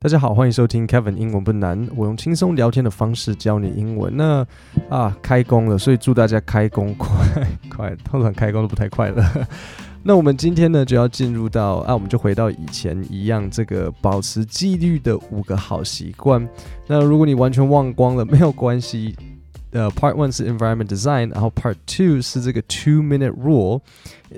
大家好，欢迎收听 Kevin 英文不难。我用轻松聊天的方式教你英文。那啊，开工了，所以祝大家开工快快。通常开工都不太快乐。那我们今天呢，就要进入到啊，我们就回到以前一样，这个保持纪律的五个好习惯。那如果你完全忘光了，没有关系。呃、，Part One 是 Environment Design，然后 Part Two 是这个 Two Minute Rule。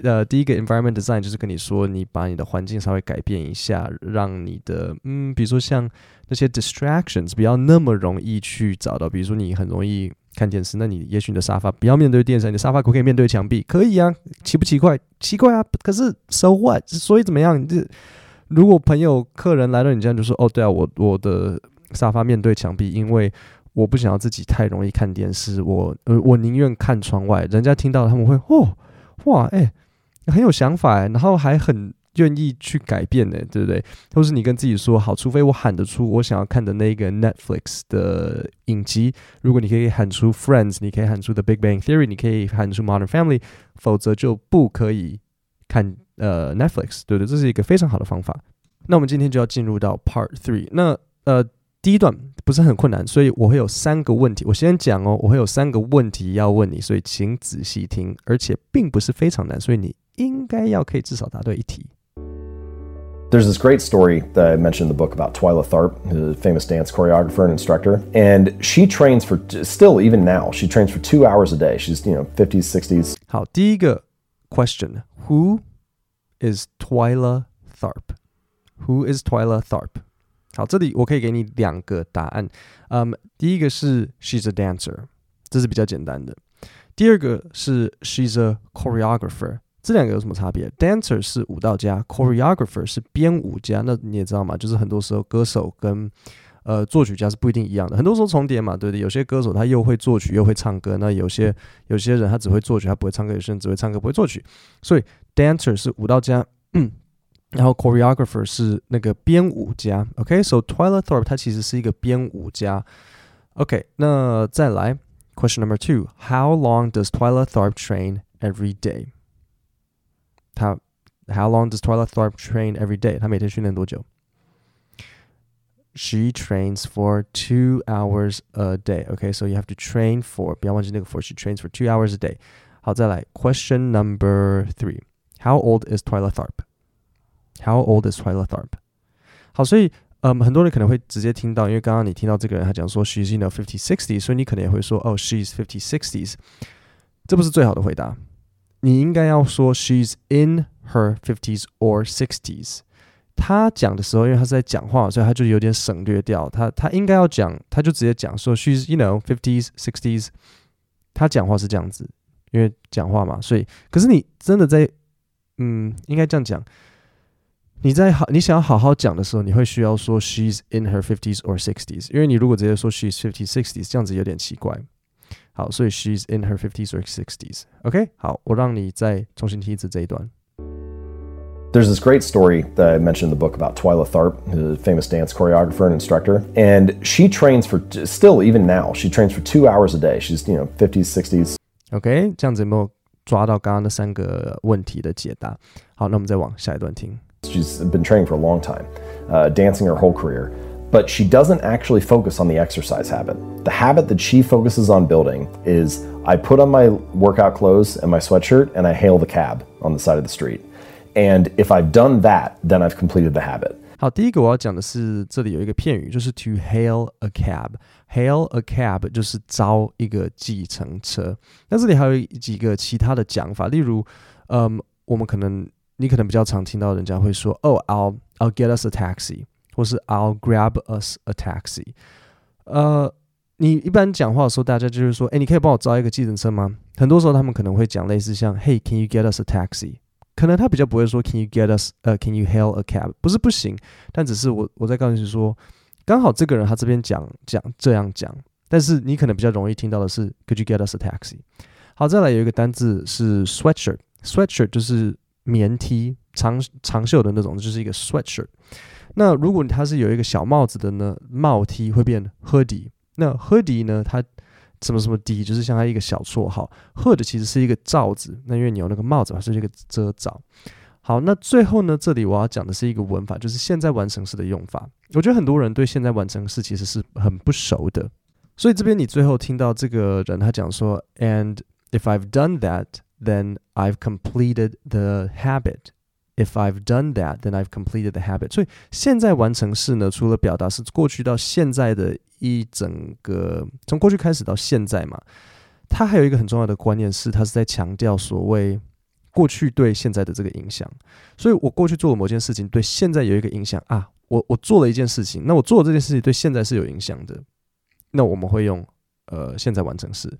呃，第一个 Environment Design 就是跟你说，你把你的环境稍微改变一下，让你的嗯，比如说像那些 Distractions 不要那么容易去找到。比如说你很容易看电视，那你也许你的沙发不要面对电视，你的沙发可不可以面对墙壁？可以啊，奇不奇怪？奇怪啊。可是 So what？所以怎么样？这如果朋友、客人来到你家，就说哦，对啊，我我的沙发面对墙壁，因为。我不想要自己太容易看电视，我呃，我宁愿看窗外。人家听到他们会哦，哇，哎、很有想法哎，然后还很愿意去改变呢，对不对？都是你跟自己说好，除非我喊得出我想要看的那个 Netflix 的影集，如果你可以喊出 Friends，你可以喊出 The Big Bang Theory，你可以喊出 Modern Family，否则就不可以看呃 Netflix，对不对？这是一个非常好的方法。那我们今天就要进入到 Part Three，那呃。第一段不是很困难，所以我会有三个问题。我先讲哦，我会有三个问题要问你，所以请仔细听，而且并不是非常难，所以你应该要可以至少答对一题。There's this great story that I mentioned in the book about Twyla Tharp, a famous dance choreographer and instructor, and she trains for still even now. She trains for two hours a day. She's you know fifties, sixties. 好，第一个 question: Who is Twyla Tharp? Who is Twyla Tharp? 好，这里我可以给你两个答案。嗯、第一个是 She's a dancer，这是比较简单的。第二个是 She's a choreographer，这两个有什么差别？Dancer 是舞蹈家，choreographer 是编舞家。那你也知道嘛，就是很多时候歌手跟呃作曲家是不一定一样的，很多时候重叠嘛，对不对？有些歌手他又会作曲又会唱歌，那有些有些人他只会作曲，他不会唱歌；有些人只会唱歌不会作曲。所以 Dancer 是舞蹈家。嗯嗯然后 choreographer 是那个编舞家，OK，so、okay? Twyla Tharp 他其实是一个编舞家，OK，那再来 question number two，How long does Twyla Tharp train every day？他 How long does Twyla Tharp train every day？他每天训练多久？She trains for two hours a day，OK，so、okay? you have to train for，不要忘记那个 for，she trains for two hours a day。好，再来 question number three，How old is Twyla How old is Twyla Tharp？好，所以嗯，很多人可能会直接听到，因为刚刚你听到这个人他讲说，she's in the fifty-sixties，所以你可能也会说，哦，she's fifty-sixties。这不是最好的回答，你应该要说，she's in her fifties or sixties。他讲的时候，因为他是在讲话，所以他就有点省略掉，他他应该要讲，他就直接讲说，she's you know fifty-sixties。他讲话是这样子，因为讲话嘛，所以可是你真的在嗯，应该这样讲。你在好，你想要好好讲的时候，你会需要说 she's in her fifties or sixties，因为你如果直接说 she's fifties sixties，这样子有点奇怪。好，所以 she's in her fifties or sixties。OK，好，我让你再重新听一次这一段。There's this great story that I mentioned in the book about Twyla Tharp, a famous dance choreographer and instructor, and she trains for still even now. She trains for two hours a day. She's you know fifties sixties。OK，这样子有没有抓到刚刚那三个问题的解答？好，那我们再往下一段听。 She's been training for a long time, uh, dancing her whole career, but she doesn't actually focus on the exercise habit. The habit that she focuses on building is I put on my workout clothes and my sweatshirt and I hail the cab on the side of the street. And if I've done that, then I've completed the habit. 好，第一个我要讲的是，这里有一个片语，就是 to hail a cab。hail a cab 就是招一个计程车。那这里还有几个其他的讲法，例如，嗯，我们可能。 你可能比较常听到人家会说，哦，I'll I'll get us a taxi，或是 I'll grab us a taxi。呃，你一般讲话的时候，大家就是说，哎，你可以帮我招一个计程车吗？很多时候他们可能会讲类似像，Hey，can you get us a taxi？可能他比较不会说，Can you get us？呃，Can you hail a cab？不是不行，但只是我我在告诉你说，刚好这个人他这边讲讲这样讲，但是你可能比较容易听到的是，Could you get us a taxi？好，再来有一个单字是 sweatshirt，sweatshirt 就是。棉 T 长长袖的那种，就是一个 sweatshirt。那如果它是有一个小帽子的呢，帽 T 会变 hoodie。那 hoodie 呢，它什么什么 D，就是像它一个小绰号。hood 其实是一个罩子，那因为你有那个帽子嘛，是一个遮罩。好，那最后呢，这里我要讲的是一个文法，就是现在完成式的用法。我觉得很多人对现在完成式其实是很不熟的，所以这边你最后听到这个人他讲说，And if I've done that, then I've completed the habit. If I've done that, then I've completed the habit. 所以现在完成式呢，除了表达是过去到现在的一整个，从过去开始到现在嘛，它还有一个很重要的观念是，它是在强调所谓过去对现在的这个影响。所以我过去做了某件事情，对现在有一个影响啊。我我做了一件事情，那我做的这件事情对现在是有影响的，那我们会用呃现在完成式。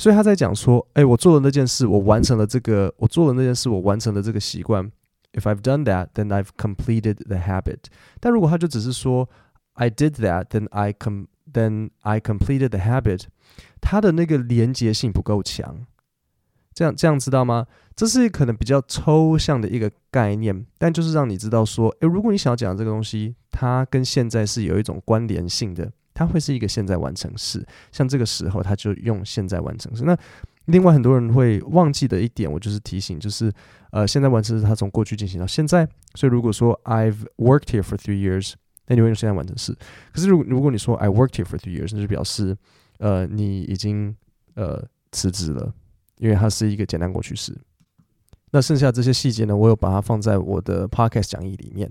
所以他在讲说，哎，我做了那件事，我完成了这个，我做了那件事，我完成了这个习惯。If I've done that, then I've completed the habit. 但如果他就只是说 I did that, then I com then I completed the habit，他的那个连结性不够强。这样这样知道吗？这是可能比较抽象的一个概念，但就是让你知道说，诶，如果你想要讲这个东西，它跟现在是有一种关联性的，它会是一个现在完成式。像这个时候，他就用现在完成式。那另外很多人会忘记的一点，我就是提醒，就是呃，现在完成式它从过去进行到现在，所以如果说 I've worked here for three years，那你会用现在完成式。可是如如果你说 I worked here for three years，那就表示呃你已经呃辞职了，因为它是一个简单过去式。那剩下这些细节呢，我有把它放在我的 podcast 讲义里面。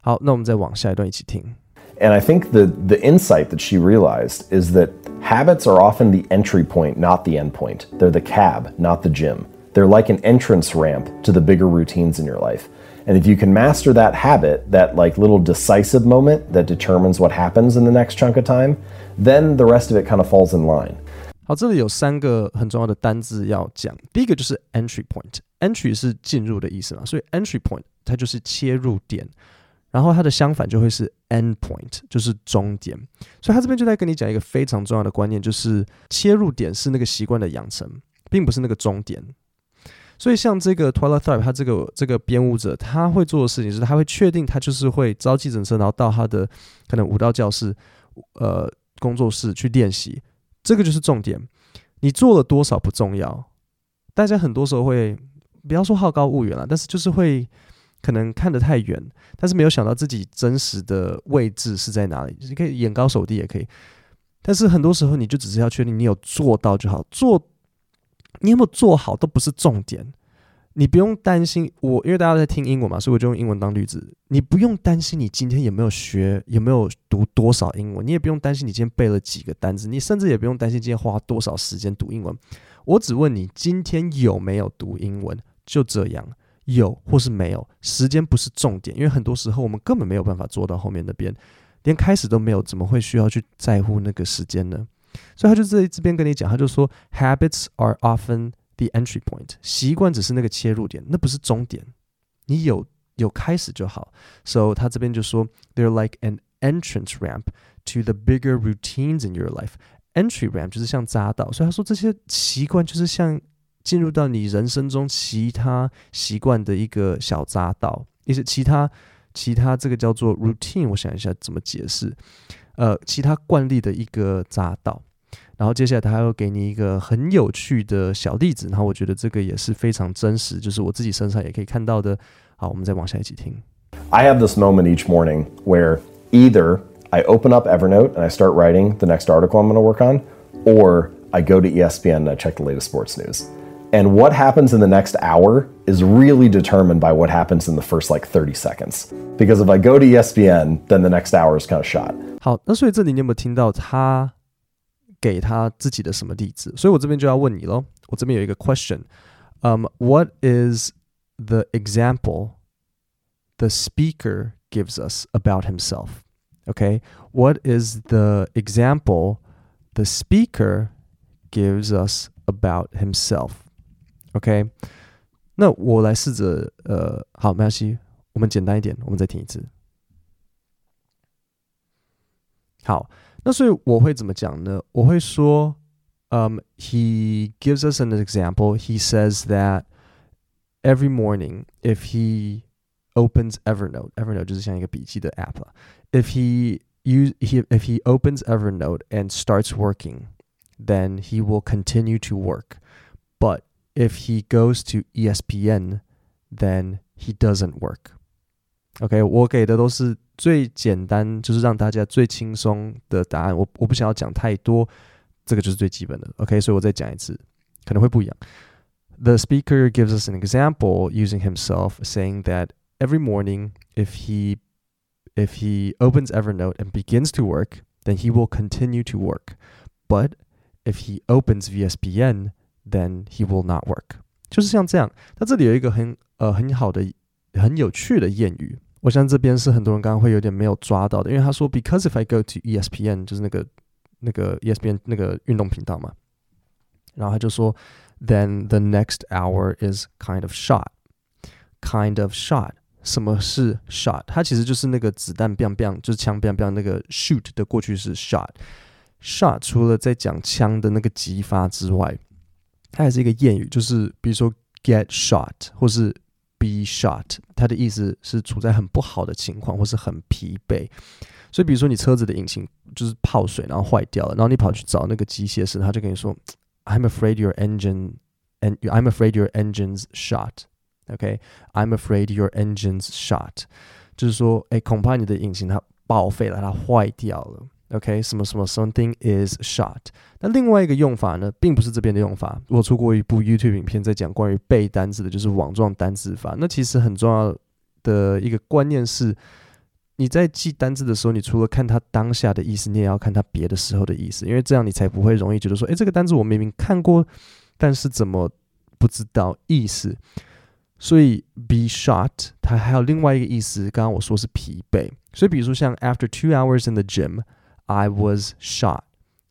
好，那我们再往下一段一起听。And I think the, the insight that she realized is that habits are often the entry point, not the end point. They're the cab, not the gym. They're like an entrance ramp to the bigger routines in your life. And if you can master that habit, that like little decisive moment that determines what happens in the next chunk of time, then the rest of it kind of falls in line. 好，这里有三个很重要的单字要讲。第一个就是 entry point。entry 是进入的意思嘛，所以 entry point 它就是切入点。 然后它的相反就会是 end point，就是终点。所以他这边就在跟你讲一个非常重要的观念，就是切入点是那个习惯的养成，并不是那个终点。所以像这个 Twila Tharp，他这个这个编舞者，他会做的事情是，他会确定他就是会招计程车，然后到他的可能舞蹈教室、呃工作室去练习，这个就是重点。你做了多少不重要，大家很多时候会不要说好高骛远了，但是就是会。可能看得太远，但是没有想到自己真实的位置是在哪里。你可以眼高手低也可以，但是很多时候你就只是要确定你有做到就好。做你有没有做好都不是重点，你不用担心。我因为大家在听英文嘛，所以我就用英文当例子。你不用担心你今天有没有学，有没有读多少英文，你也不用担心你今天背了几个单词，你甚至也不用担心今天花多少时间读英文。我只问你今天有没有读英文，就这样。有或是没有，时间不是重点，因为很多时候我们根本没有办法做到后面那边，连开始都没有，怎么会需要去在乎那个时间呢？所以他就在这边跟你讲，他就说，habits are often the entry point，习惯只是那个切入点，那不是终点，你有有开始就好。So 他这边就说，they're like an entrance ramp to the bigger routines in your life。Entry ramp 就是像匝道，所以他说这些习惯就是像。进入到你人生中其他习惯的一个小匝道，也是其他其他这个叫做 routine。我想一下怎么解释，呃，其他惯例的一个匝道。然后接下来他还会给你一个很有趣的小例子，然后我觉得这个也是非常真实，就是我自己身上也可以看到的。好，我们再往下一起听。I have this moment each morning where either I open up Evernote and I start writing the next article I'm going to work on, or I go to ESPN and I check the latest sports news. And what happens in the next hour is really determined by what happens in the first like 30 seconds. Because if I go to ESPN, then the next hour is kind of shot. 好，那所以这里你有没有听到他给他自己的什么例子？所以我这边就要问你喽。我这边有一个 question。Um, what is the example the speaker gives us about himself? Okay, what is the example the speaker gives us about himself? OK，那我来试着，呃，好，没关系，我们简单一点，我们再听一次。好，那所以我会怎么讲呢？我会说，嗯、um,，He gives us an example. He says that every morning, if he opens Evernote, Evernote 就是像一个笔记的 app 啦。If he use he if he opens Evernote and starts working, then he will continue to work, but if he goes to ESPN, then he doesn't work。OK，我给的都是最简单，就是让大家最轻松的答案。我我不想要讲太多，这个就是最基本的。OK，所以我再讲一次，可能会不一样。The speaker gives us an example using himself, saying that every morning, if he if he opens Evernote and begins to work, then he will continue to work. But if he opens VSBN, then he will not work. 就是像这样。那这里有一个很呃很好的很有趣的谚语。我想这边是很多人刚刚会有点没有抓到的，因为他说 Because if I go to ESPN，就是那个那个 ESPN 那个运动频道嘛，然后他就说 Then the next hour is kind of shot, kind of shot。什么是 shot？它其实就是那个子弹 biang biang，就是枪 biang biang 那个 shoot 的过去式 shot。shot 除了在讲枪的那个击发之外， 它还是一个谚语，就是比如说 get shot 或是。Be shot，它的意思是处在很不好的情况，或是很疲惫。所以，比如说你车子的引擎就是泡水，然后坏掉了，然后你跑去找那个机械师，他就跟你说：“I'm afraid your engine and I'm afraid your engine's shot。” OK，I'm afraid your engine's shot，就是说，哎，恐怕你的引擎它报废了，它坏掉了。OK，什么什么，something is shot。那另外一个用法呢，并不是这边的用法。我出过一部 YouTube 影片，在讲关于背单词的，就是网状单字法。那其实很重要的一个观念是，你在记单字的时候，你除了看它当下的意思，你也要看它别的时候的意思，因为这样你才不会容易觉得说，诶，这个单字我明明看过，但是怎么不知道意思？所以 be shot，它还有另外一个意思，刚刚我说是疲惫。所以比如说像 After two hours in the gym。I was shot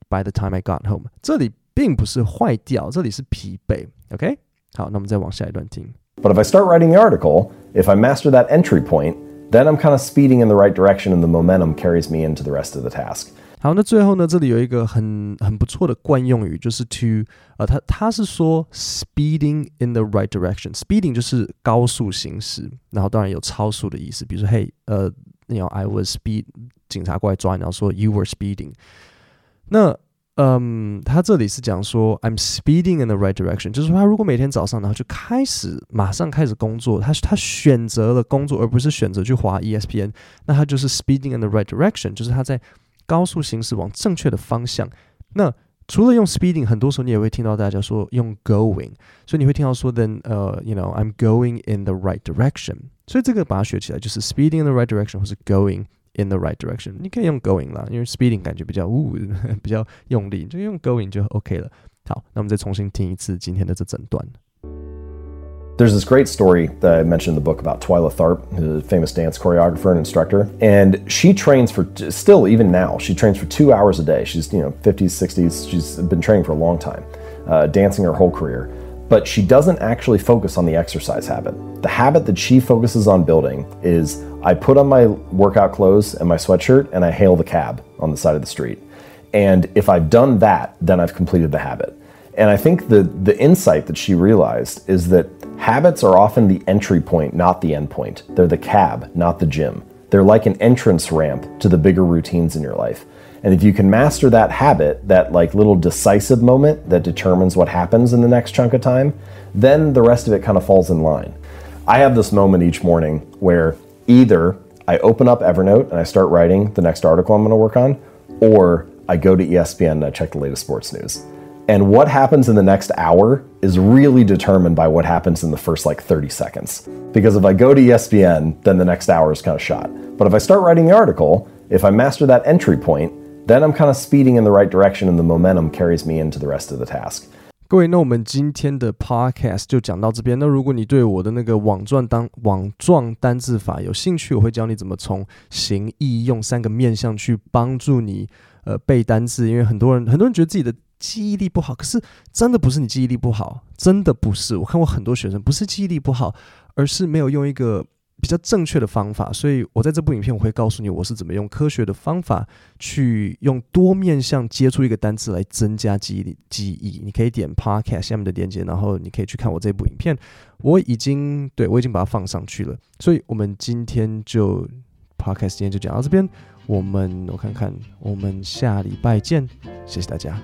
by the time I got home。这里并不是坏掉，这里是疲惫。OK，好，那我们再往下一段听。But if I start writing the article, if I master that entry point, then I'm kind of speeding in the right direction, and the momentum carries me into the rest of the task. 好，那最后呢，这里有一个很很不错的惯用语，就是 to，呃，它它是说 speeding in the right direction。speeding 就是高速行驶，然后当然有超速的意思，比如说，嘿，呃。 你要 I was speed，警察过来抓你，然后说 you were speeding。那嗯，他这里是讲说 I'm speeding in the right direction，就是说他如果每天早上然后就开始马上开始工作，他他选择了工作，而不是选择去滑 ESPN，那他就是 speeding in the right direction，就是他在高速行驶往正确的方向。那除了用 speeding，很多时候你也会听到大家说用 going，所以你会听到说 then 呃、uh,，you know I'm going in the right direction。 所以这个把它学起来就是 speeding in the right direction，或是 going in the right direction。你可以用 going 啦，因为 speeding 感觉比较呜，比较用力，就用 going 就 OK 了。好，那我们再重新听一次今天的这整段。There's this great story that I mentioned in the book about Twyla Tharp, a famous dance choreographer and instructor. And she trains for, still, even now, she trains for two hours a day. She's, you know, 50s, 60s. She's been training for a long time, uh, dancing her whole career. But she doesn't actually focus on the exercise habit. The habit that she focuses on building is I put on my workout clothes and my sweatshirt and I hail the cab on the side of the street. And if I've done that, then I've completed the habit. And I think the, the insight that she realized is that habits are often the entry point, not the end point. They're the cab, not the gym. They're like an entrance ramp to the bigger routines in your life. And if you can master that habit, that like little decisive moment that determines what happens in the next chunk of time, then the rest of it kind of falls in line. I have this moment each morning where either I open up Evernote and I start writing the next article I'm going to work on, or I go to ESPN and I check the latest sports news. And what happens in the next hour is really determined by what happens in the first like 30 seconds. Because if I go to ESPN, then the next hour is kind of shot. But if I start writing the article, if I master that entry point, then I'm kind of speeding in the right direction and the momentum carries me into the rest of the task. 各位，那我们今天的 podcast 就讲到这边。那如果你对我的那个网状单网状单字法有兴趣，我会教你怎么从形意用三个面向去帮助你呃背单字。因为很多人很多人觉得自己的 记忆力不好，可是真的不是你记忆力不好，真的不是。我看过很多学生不是记忆力不好，而是没有用一个。比较正确的方法，所以我在这部影片我会告诉你我是怎么用科学的方法去用多面向接触一个单词来增加记忆力记忆。你可以点 Podcast 下面的链接，然后你可以去看我这部影片。我已经对我已经把它放上去了，所以我们今天就 Podcast 今天就讲到这边。我们我看看，我们下礼拜见，谢谢大家。